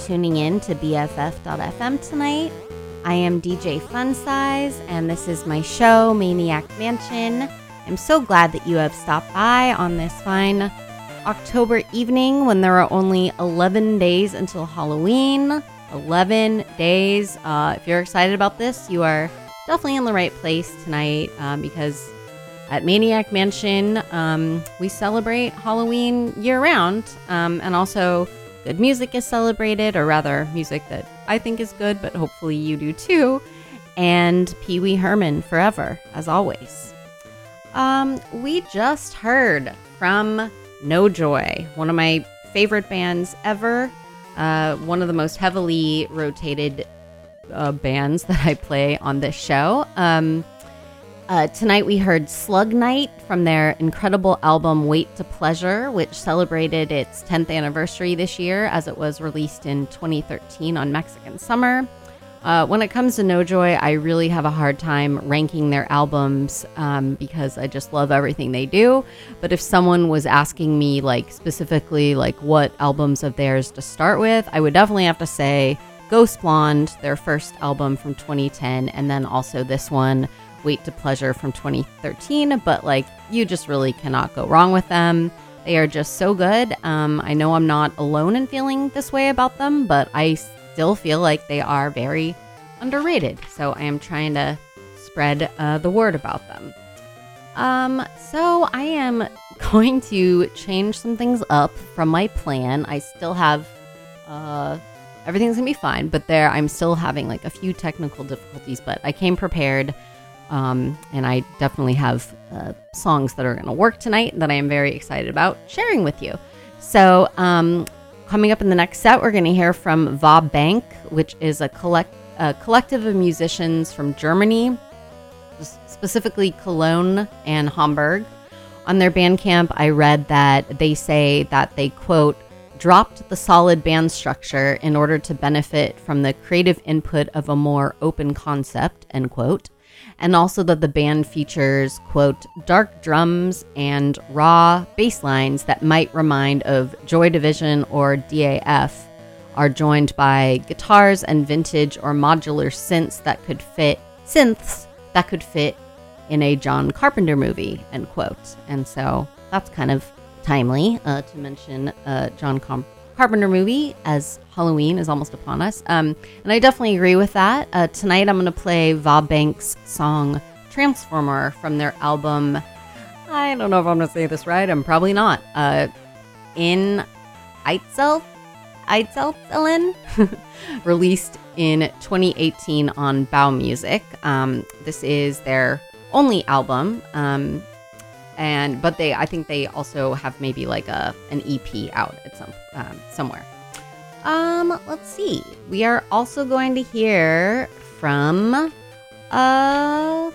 tuning in to BFF.FM tonight. I am DJ Fun Size, and this is my show, Maniac Mansion. I'm so glad that you have stopped by on this fine October evening when there are only 11 days until Halloween. 11 days. Uh, if you're excited about this, you are definitely in the right place tonight um, because at Maniac Mansion, um, we celebrate Halloween year round. Um, and also, good music is celebrated, or rather, music that I think is good, but hopefully you do too. And Pee Wee Herman forever, as always. Um, we just heard from No Joy, one of my favorite bands ever, uh, one of the most heavily rotated uh, bands that I play on this show. Um, uh, tonight we heard Slug Night from their incredible album Wait to Pleasure, which celebrated its 10th anniversary this year as it was released in 2013 on Mexican Summer. Uh, when it comes to No Joy, I really have a hard time ranking their albums um, because I just love everything they do. But if someone was asking me, like specifically, like what albums of theirs to start with, I would definitely have to say Ghost Blonde, their first album from 2010, and then also this one, Wait to Pleasure from 2013, but like you just really cannot go wrong with them. They are just so good. Um, I know I'm not alone in feeling this way about them, but I still feel like they are very underrated. So I am trying to spread uh, the word about them. Um, so I am going to change some things up from my plan. I still have uh, everything's gonna be fine, but there I'm still having like a few technical difficulties, but I came prepared. Um, and I definitely have uh, songs that are going to work tonight that I am very excited about sharing with you. So, um, coming up in the next set, we're going to hear from Va Banque, which is a, collect- a collective of musicians from Germany, specifically Cologne and Hamburg. On their Bandcamp, I read that they say that they quote, dropped the solid band structure in order to benefit from the creative input of a more open concept, end quote and also that the band features, quote, dark drums and raw bass lines that might remind of Joy Division or DAF, are joined by guitars and vintage or modular synths that could fit synths that could fit in a John Carpenter movie, end quote. And so that's kind of timely uh, to mention uh, John Com- Carpenter movie as Halloween is almost upon us. Um, and I definitely agree with that. Uh, tonight I'm going to play Va Banque's song Transformer from their album. I don't know if I'm going to say this right. I'm probably not. Uh, in itself, Eitzelzellen, released in 2018 on Baumusik. Um, this is their only album. Um, and but they I think they also have maybe like a an EP out at some um, somewhere. Um, let's see. We are also going to hear from uh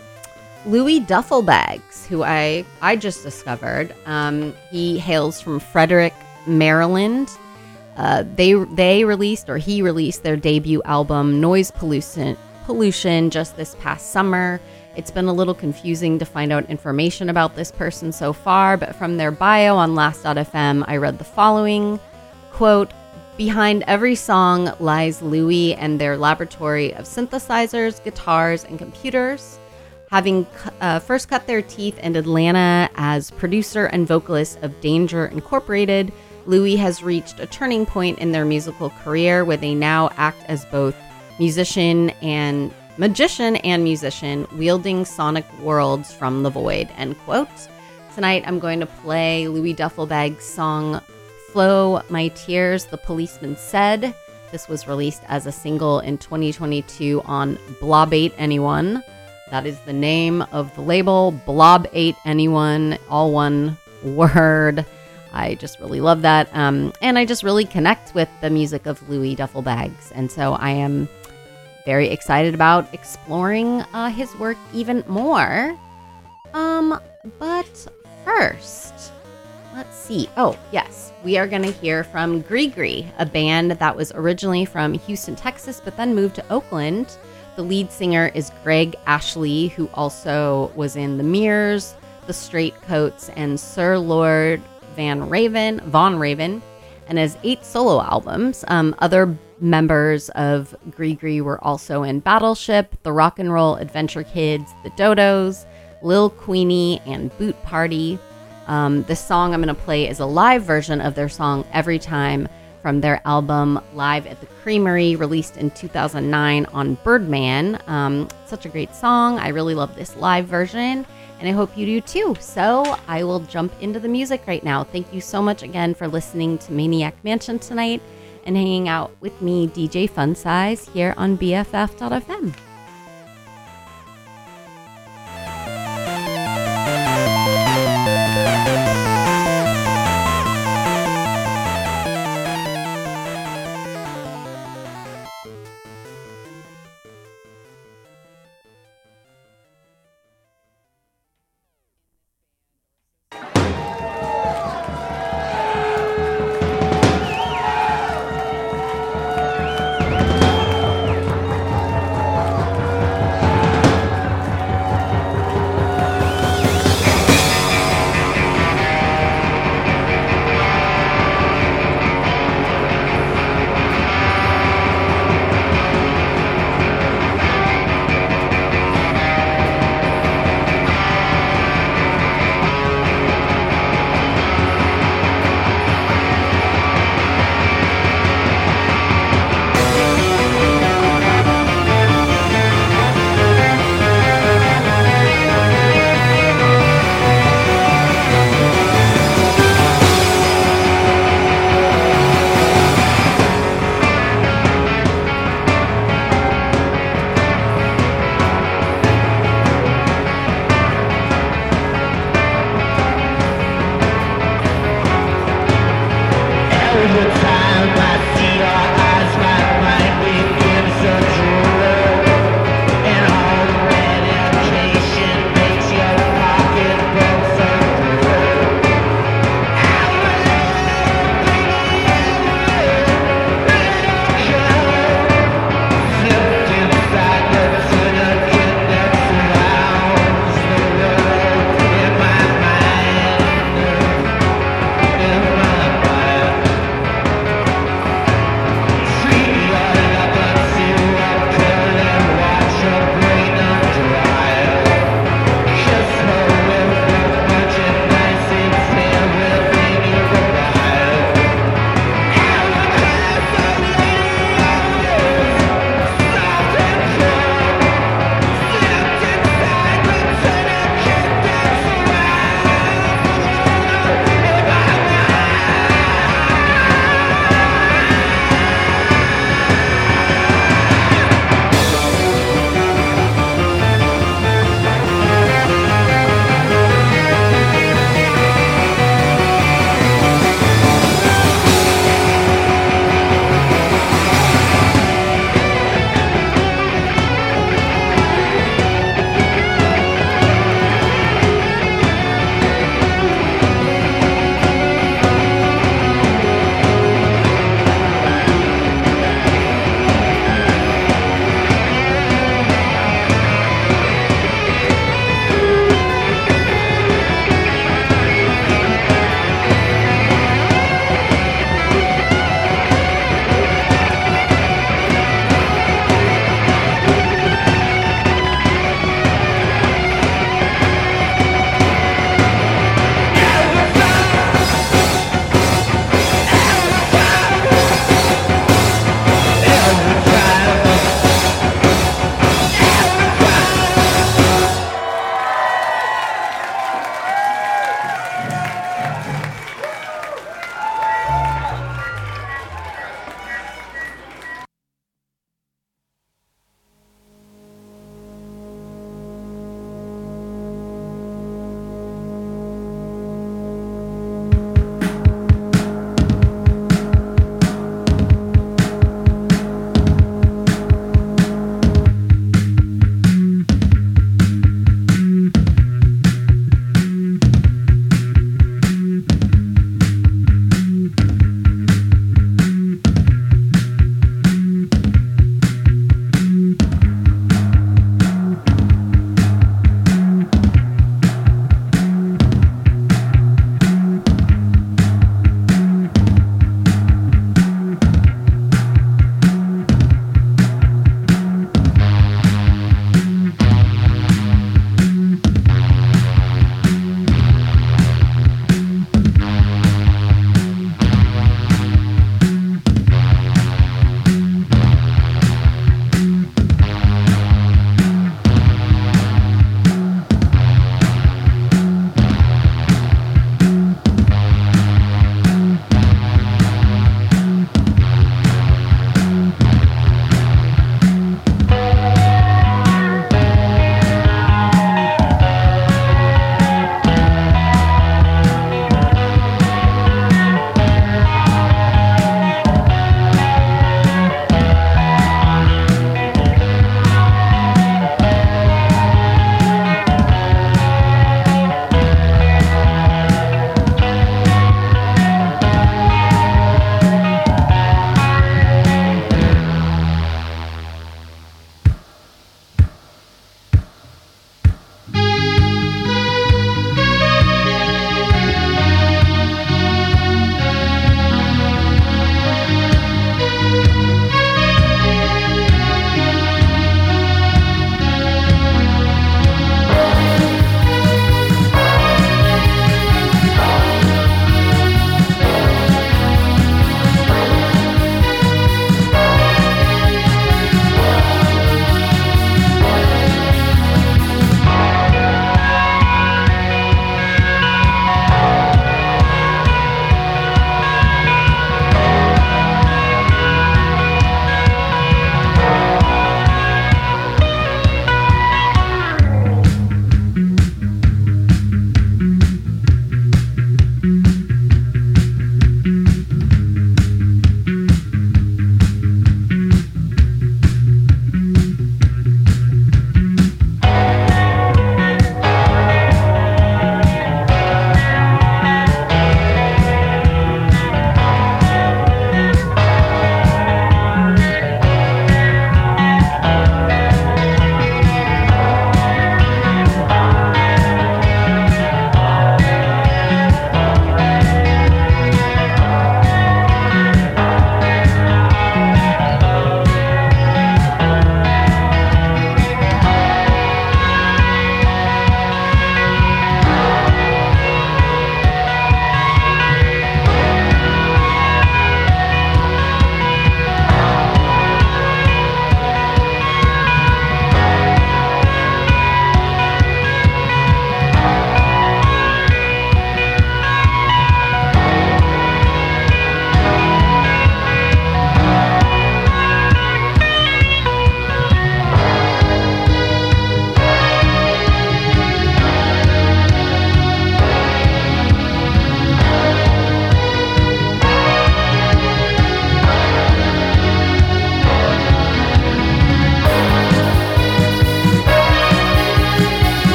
Louie Dufflebags, who I I just discovered. Um, he hails from Frederick, Maryland. Uh, they they released or he released their debut album Noise Pollution Pollution just this past summer. It's been a little confusing to find out information about this person so far, but from their bio on last.fm, I read the following quote, Behind every song lies Louie and their laboratory of synthesizers, guitars, and computers. Having uh, first cut their teeth in Atlanta as producer and vocalist of Danger Incorporated, Louie has reached a turning point in their musical career where they now act as both musician and magician and musician wielding sonic worlds from the void end quote tonight i'm going to play Louie Dufflebag's song flow my tears the policeman said this was released as a single in 2022 on BlobAteAnyone that is the name of the label blob 8 anyone all one word I just really love that. Um, and I just really connect with the music of Louie Dufflebags. And so I am very excited about exploring uh, his work even more. Um, but first, let's see. Oh, yes, we are going to hear from Gris Gris, a band that was originally from Houston, Texas, but then moved to Oakland. The lead singer is Greg Ashley, who also was in The Mirrors, The Straight Coats, and Sir Lord Van Raven, Von Raven. and has eight solo albums. Um, other members of Gree were also in Battleship, The Rock and Roll Adventure Kids, The Dodos, Lil Queenie, and Boot Party. Um, the song I'm going to play is a live version of their song Every Time from their album Live at the Creamery, released in 2009 on Birdman. Um, such a great song. I really love this live version, and I hope you do too. So I will jump into the music right now. Thank you so much again for listening to Maniac Mansion tonight and hanging out with me, DJ Fun Size, here on BFF.fm.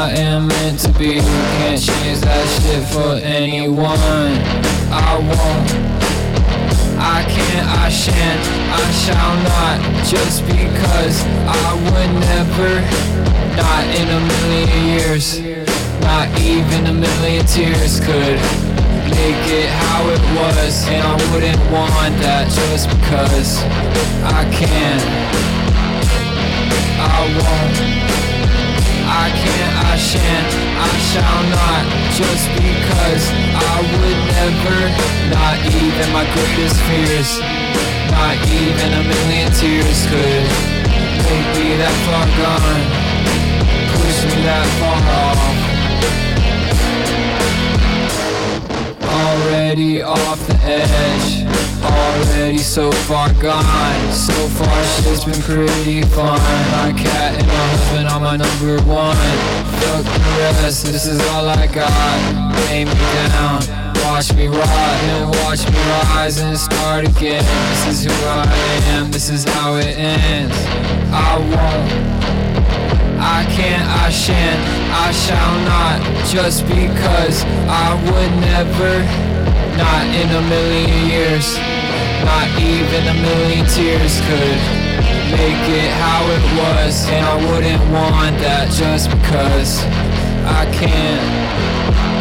I am meant to be. Can't change that shit for anyone. I won't. I can't, I shan't, I shall not. Just because I would never. Not in a million years. Not even a million tears could Make it how it was. And I wouldn't want that just because I can. I won't I can't, I shan't, I shall not. Just because I would never Not even my greatest fears Not even a million tears could Make me that far gone Push me that far off Already off the edge. Already so far gone. So far shit's been pretty fun My cat and my husband are my number one. Fuck the rest, this is all I got. Lay me down, watch me rot And watch me rise and start again. This is who I am, this is how it ends. I won't I can't, I shan't, I shall not Just because I would never. Not in a million years Not even a million tears could Make it how it was. And I wouldn't want that just because I can't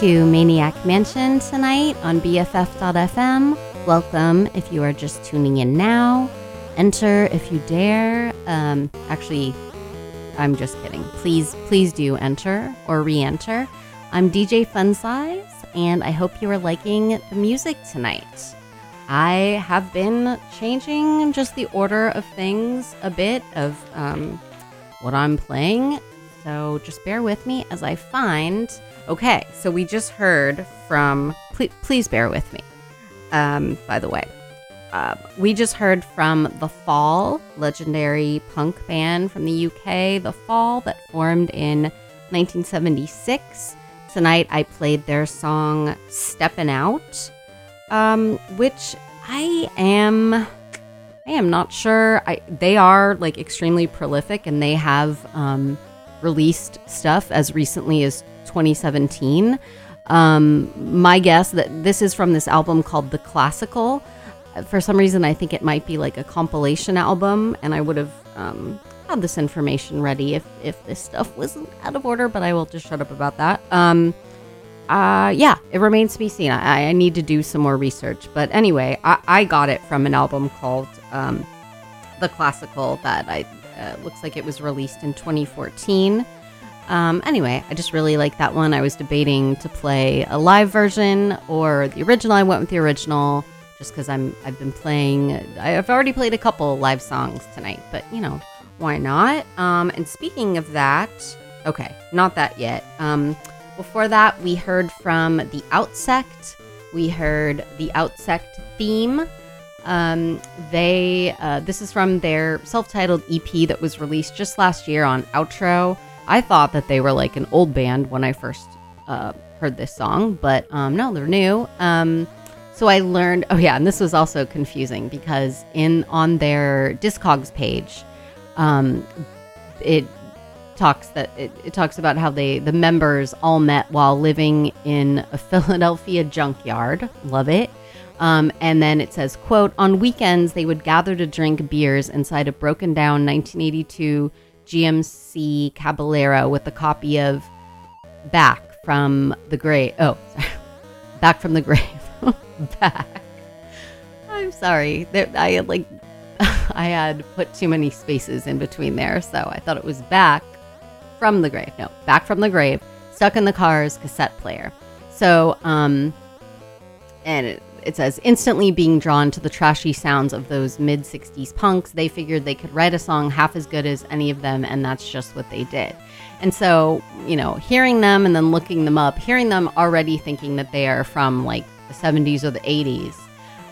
to Maniac Mansion tonight on BFF.fm. Welcome if you are just tuning in now. Enter if you dare. Um, actually, I'm just kidding. Please, please do enter or re-enter. I'm DJ Fun Size, and I hope you are liking the music tonight. I have been changing just the order of things a bit of um, what I'm playing. So just bear with me as I find. Okay, so we just heard from. Please, please bear with me. Um, by the way, uh, we just heard from The Fall, legendary punk band from the UK. The Fall that formed in 1976. Tonight I played their song "Steppin' Out," um, which I am. I am not sure. I they are like extremely prolific, and they have um, released stuff as recently as 2017. Um, my guess that this is from this album called The Classical. For some reason, I think it might be like a compilation album, and I would have um, had this information ready if if this stuff wasn't out of order. But I will just shut up about that. Um, uh, yeah, it remains to be seen. I, I need to do some more research. But anyway, I, I got it from an album called um, The Classical that I uh, looks like it was released in 2014. Um, anyway, I just really like that one. I was debating to play a live version or the original. I went with the original just because I'm I've been playing. I've already played a couple live songs tonight, but you know why not? Um, and speaking of that, okay, not that yet. Um, before that, we heard from the Out-Sect. We heard the Out-Sect theme. Um, they uh, this is from their self-titled EP that was released just last year on Outro. I thought that they were like an old band when I first uh, heard this song, but um, no, they're new. Um, So I learned. Oh yeah, and this was also confusing because in on their Discogs page, um, it talks that it, it talks about how they the members all met while living in a Philadelphia junkyard. Love it. Um, and then it says, "quote On weekends, they would gather to drink beers inside a broken down 1982 GMC Caballero with a copy of Back from the Grave. Oh, sorry. Back from the Grave. Back. I'm sorry. There, I had like I had put too many spaces in between there, so I thought it was back from the grave. No, back from the grave, stuck in the car's cassette player. So, um, and it, it says instantly being drawn to the trashy sounds of those mid 60s punks, they figured they could write a song half as good as any of them, and that's just what they did. And so, you know, hearing them and then looking them up, hearing them already thinking that they are from like the 70s or the 80s.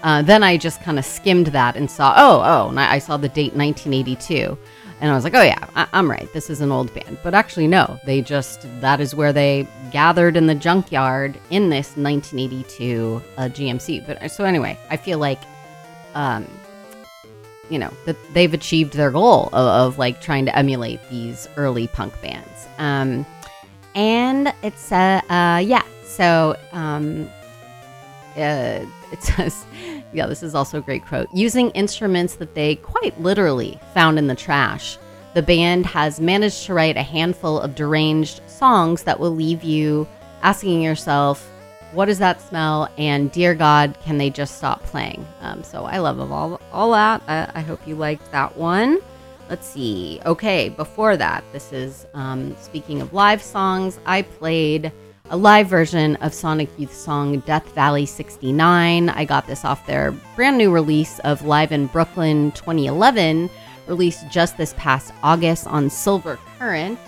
Uh, then I just kind of skimmed that and saw, oh, oh, and I I saw the date 1982. And I was like, oh, yeah, I- I'm right. This is an old band. But actually, no, they just, that is where they gathered in the junkyard in this 1982 uh, GMC. But uh, so anyway, I feel like, um, you know, that they've achieved their goal of, of like trying to emulate these early punk bands. Um, and it's, uh, uh, yeah, so, um, uh, it says, yeah, this is also a great quote. Using instruments that they quite literally found in the trash, the band has managed to write a handful of deranged songs that will leave you asking yourself, what does that smell? And dear God, can they just stop playing? Um, so I love them all, all that. I, I hope you liked that one. Let's see. Okay, before that, this is um, speaking of live songs. I played a live version of Sonic Youth song Death Valley 69. I got this off their brand new release of Live in Brooklyn 2011, released just this past August on Silver Current.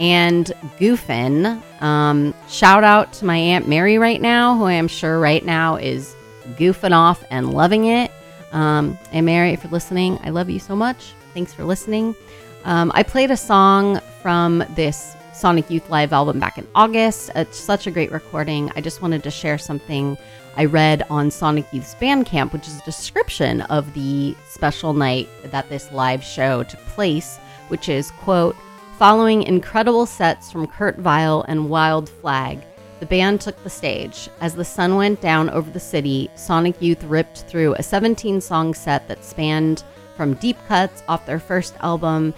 And Goofin. Um, shout out to my Aunt Mary right now, who I am sure right now is goofing off and loving it. Um, and Mary, if you're listening, I love you so much. Thanks for listening. Um, I played a song from this Sonic Youth Live album back in August. It's such a great recording. I just wanted to share something I read on Sonic Youth's Bandcamp, which is a description of the special night that this live show took place, which is, quote, following incredible sets from Kurt Vile and Wild Flag. The band took the stage. As the sun went down over the city, Sonic Youth ripped through a 17 song set that spanned from deep cuts off their first album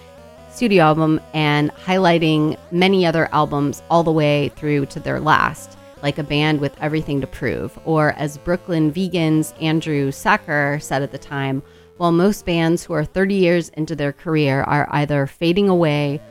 studio album and highlighting many other albums all the way through to their last, like a band with everything to prove. Or, as BrooklynVegan's Andrew Sacher said at the time, while most bands who are 30 years into their career are either fading away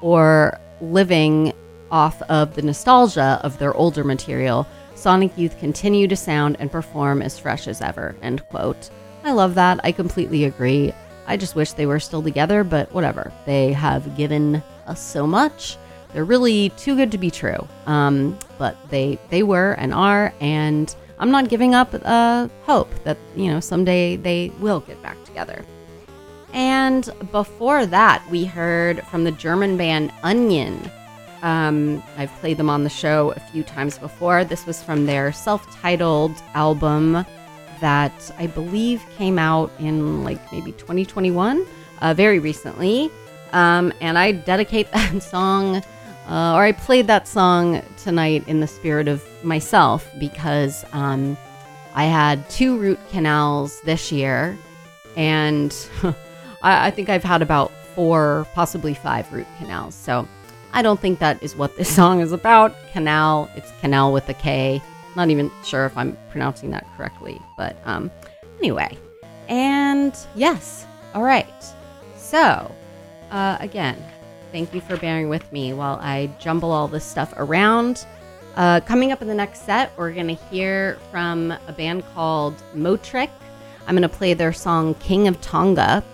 or living off of the nostalgia of their older material, Sonic Youth continue to sound and perform as fresh as ever. End quote. I love that. I completely agree. I just wish they were still together, but whatever. They have given us so much. They're really too good to be true. Um, but they they were and are, and I'm not giving up uh, hope that you know someday they will get back together. And before that, we heard from the German band Onyon. Um, I've played them on the show a few times before. This was from their self-titled album that I believe came out in like maybe 2021, uh, very recently. Um, and I dedicate that song, uh, or I played that song tonight in the spirit of myself because um, I had two root canals this year, and I, I think I've had about four, possibly five root canals. So I don't think that is what this song is about. Canal, it's canal with a K. Not even sure if I'm pronouncing that correctly, but um, anyway. And yes, all right. So, uh, again, thank you for bearing with me while I jumble all this stuff around. Uh, coming up in the next set, we're going to hear from a band called Motrik. I'm going to play their song King of Tonga,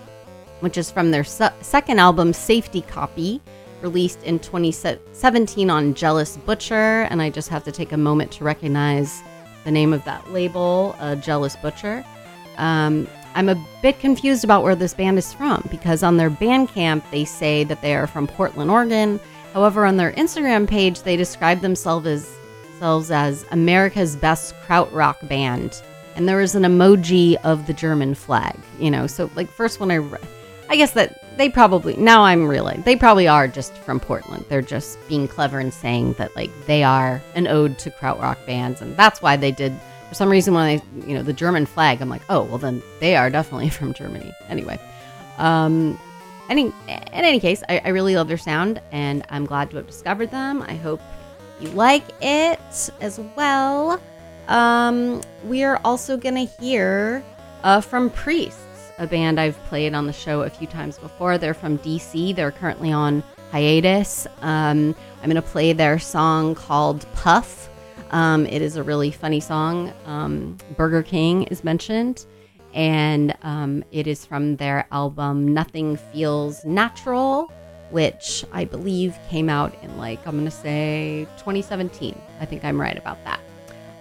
which is from their se- second album, Safety Copy released in 2017 on Jealous Butcher, and I just have to take a moment to recognize the name of that label, uh, Jealous Butcher. Um, I'm a bit confused about where this band is from because on their Bandcamp they say that they are from Portland, Oregon. However, on their Instagram page they describe themselves as themselves as America's best krautrock band. and there is an emoji of the German flag. You know, so like first when I, re- I guess that they probably now I'm realizing they probably are just from Portland. They're just being clever and saying that like they are an ode to krautrock bands, and that's why they did. For some reason, when I you know the German flag, I'm like, oh well, then they are definitely from Germany. Anyway, um, any in any case, I, I really love their sound, and I'm glad to have discovered them. I hope you like it as well. Um, we are also gonna hear uh, from Priests, a band I've played on the show a few times before. They're from DC. They're currently on hiatus. Um, I'm gonna play their song called Puff. Um, it is a really funny song. Um, Burger King is mentioned, and um, it is from their album Nothing Feels Natural, which I believe came out in like, I'm gonna say 2017. I think I'm right about that.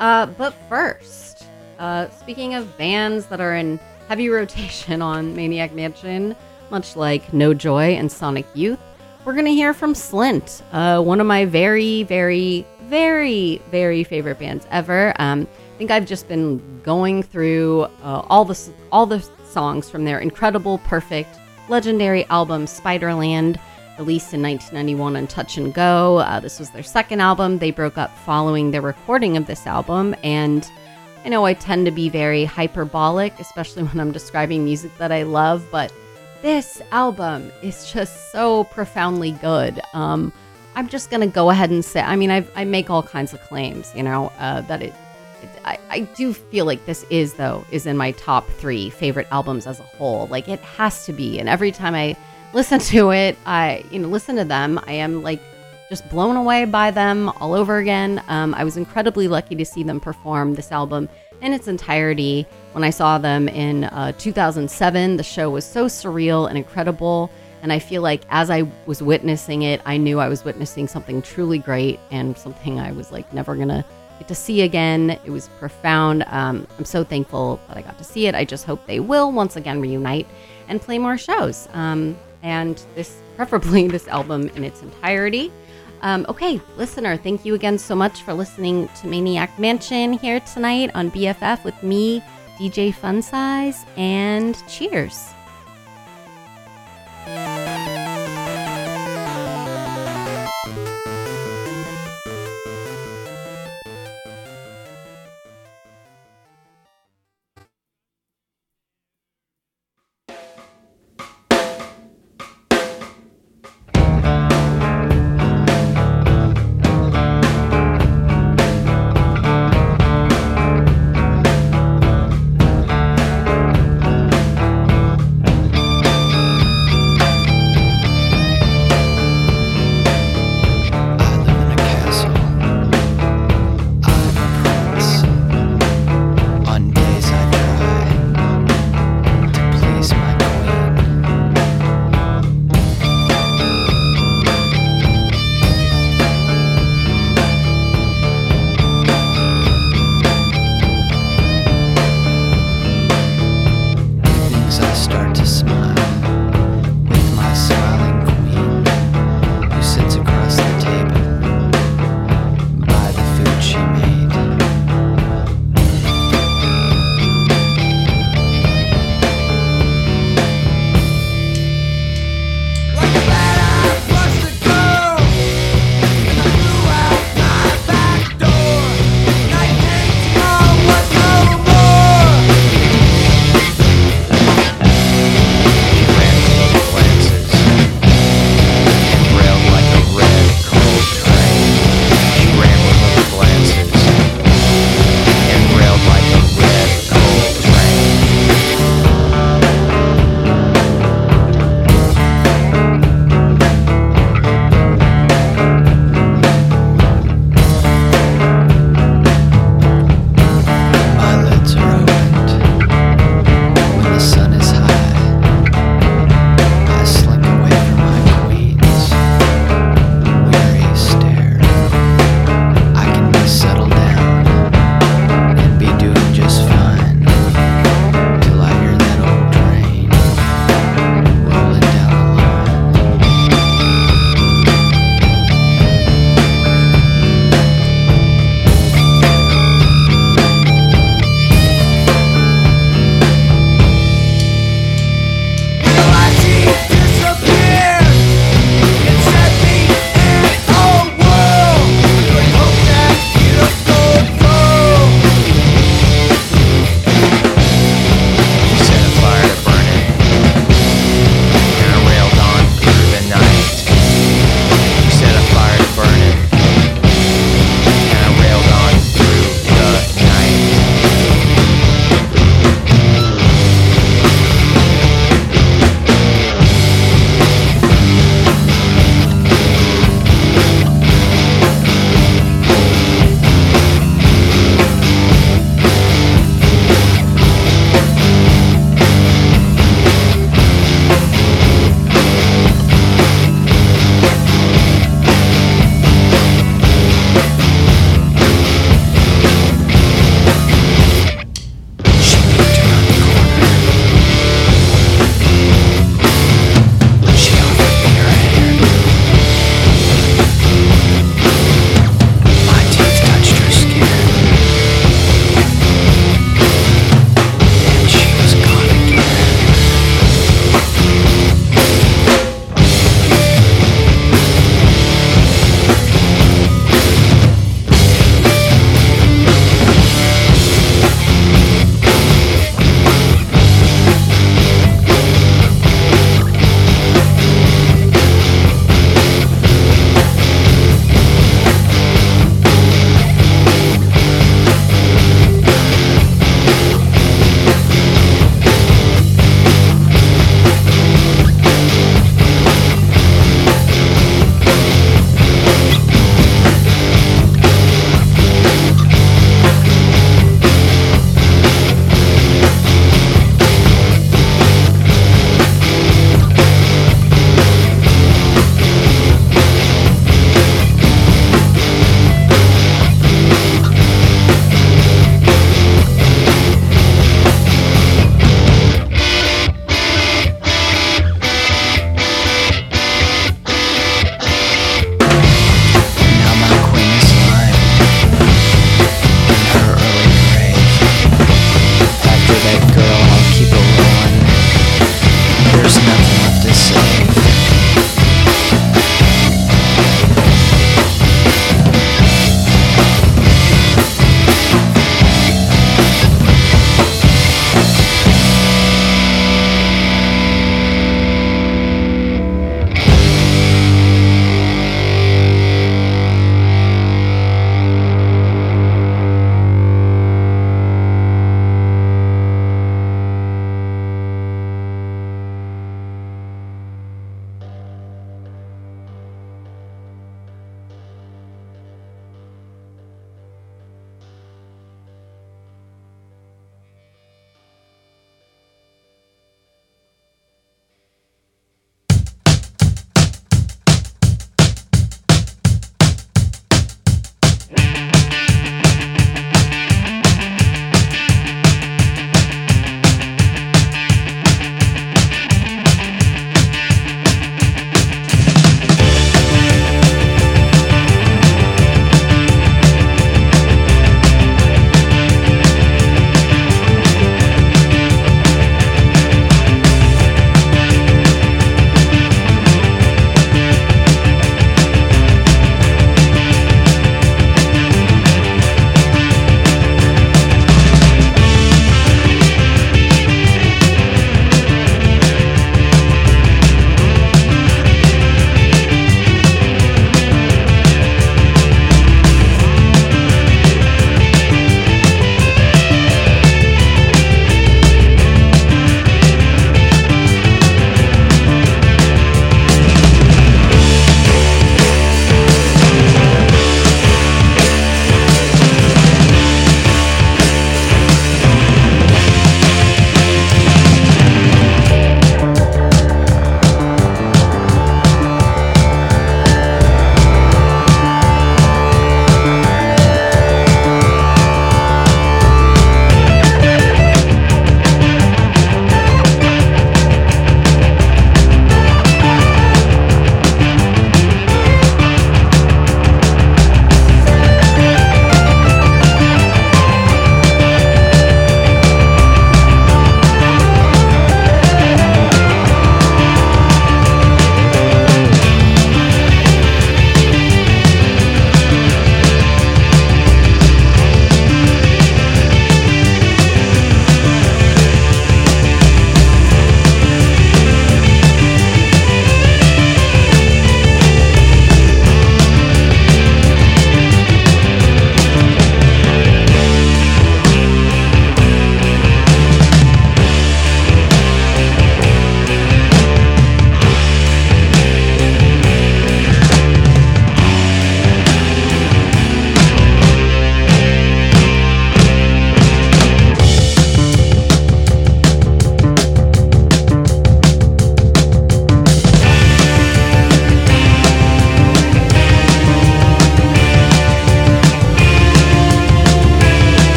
Uh, but first, uh, speaking of bands that are in heavy rotation on Maniac Mansion, much like No Joy and Sonic Youth, we're going to hear from Slint, uh, one of my very, very, very, very favorite bands ever. Um, I think I've just been going through uh, all the all the songs from their incredible, perfect, legendary album Spiderland, released in 1991 on Touch and Go. Uh, this was their second album. They broke up following their recording of this album, and I know I tend to be very hyperbolic, especially when I'm describing music that I love, but this album is just so profoundly good. Um, I'm just gonna go ahead and say, I mean, I, I make all kinds of claims, you know, uh, that it, it I, I do feel like this is though is in my top three favorite albums as a whole. Like it has to be, and every time I listen to it, I you know listen to them, I am like just blown away by them all over again. Um, I was incredibly lucky to see them perform this album in its entirety when I saw them in uh, 2007. The show was so surreal and incredible. And I feel like as I was witnessing it, I knew I was witnessing something truly great and something I was like never gonna get to see again. It was profound. Um, I'm so thankful that I got to see it. I just hope they will once again reunite and play more shows. Um, and this, preferably this album in its entirety. Um, okay, listener, thank you again so much for listening to Maniac Mansion here tonight on BFF with me, DJ Fun Size, and cheers.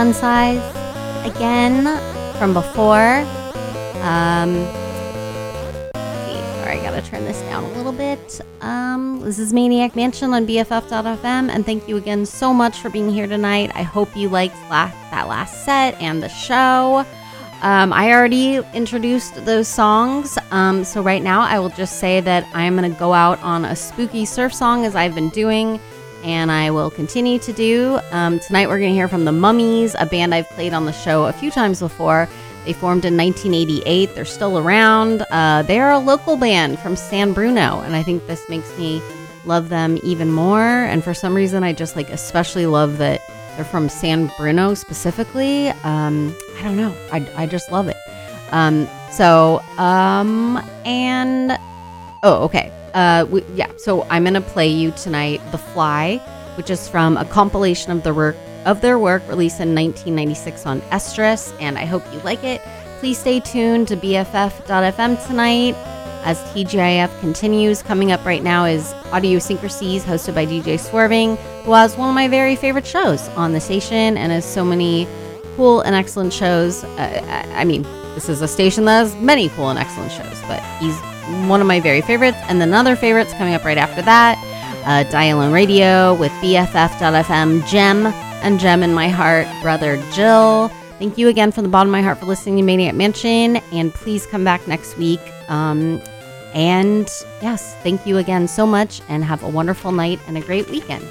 Size again from before. Um, sorry, I gotta turn this down a little bit. Um, this is Maniac Mansion on BFF.fm, and thank you again so much for being here tonight. I hope you liked last, that last set and the show. Um, I already introduced those songs, um, so right now I will just say that I'm to go out on a spooky surf song as I've been doing, and I will continue to do. Um, tonight we're going to hear from the Mummies, a band I've played on the show a few times before. They formed in 1988. They're still around. Uh, they're a local band from San Bruno, and I think this makes me love them even more. And for some reason, I just like especially love that they're from San Bruno specifically. Um, I don't know. I, I just love it. Um, so, um, and oh, okay. Uh, we, yeah. So I'm gonna play you tonight "The Fly," which is from a compilation of the work of their work released in 1996 on Estrus, and I hope you like it. Please stay tuned to BFF.fm tonight as TGIF continues. Coming up right now is Audiosyncrasies, hosted by DJ Swerving, who has one of my very favorite shows on the station and has so many cool and excellent shows. Uh, I mean, this is a station that has many cool and excellent shows, but he's one of my very favorites. And then other favorites coming up right after that uh, Dial Radio with BFF.fm, Gem, and Gem in My Heart, Brother Jill. Thank you again from the bottom of my heart for listening to Maniac Mansion, and please come back next week. Um, and yes, thank you again so much, and have a wonderful night and a great weekend.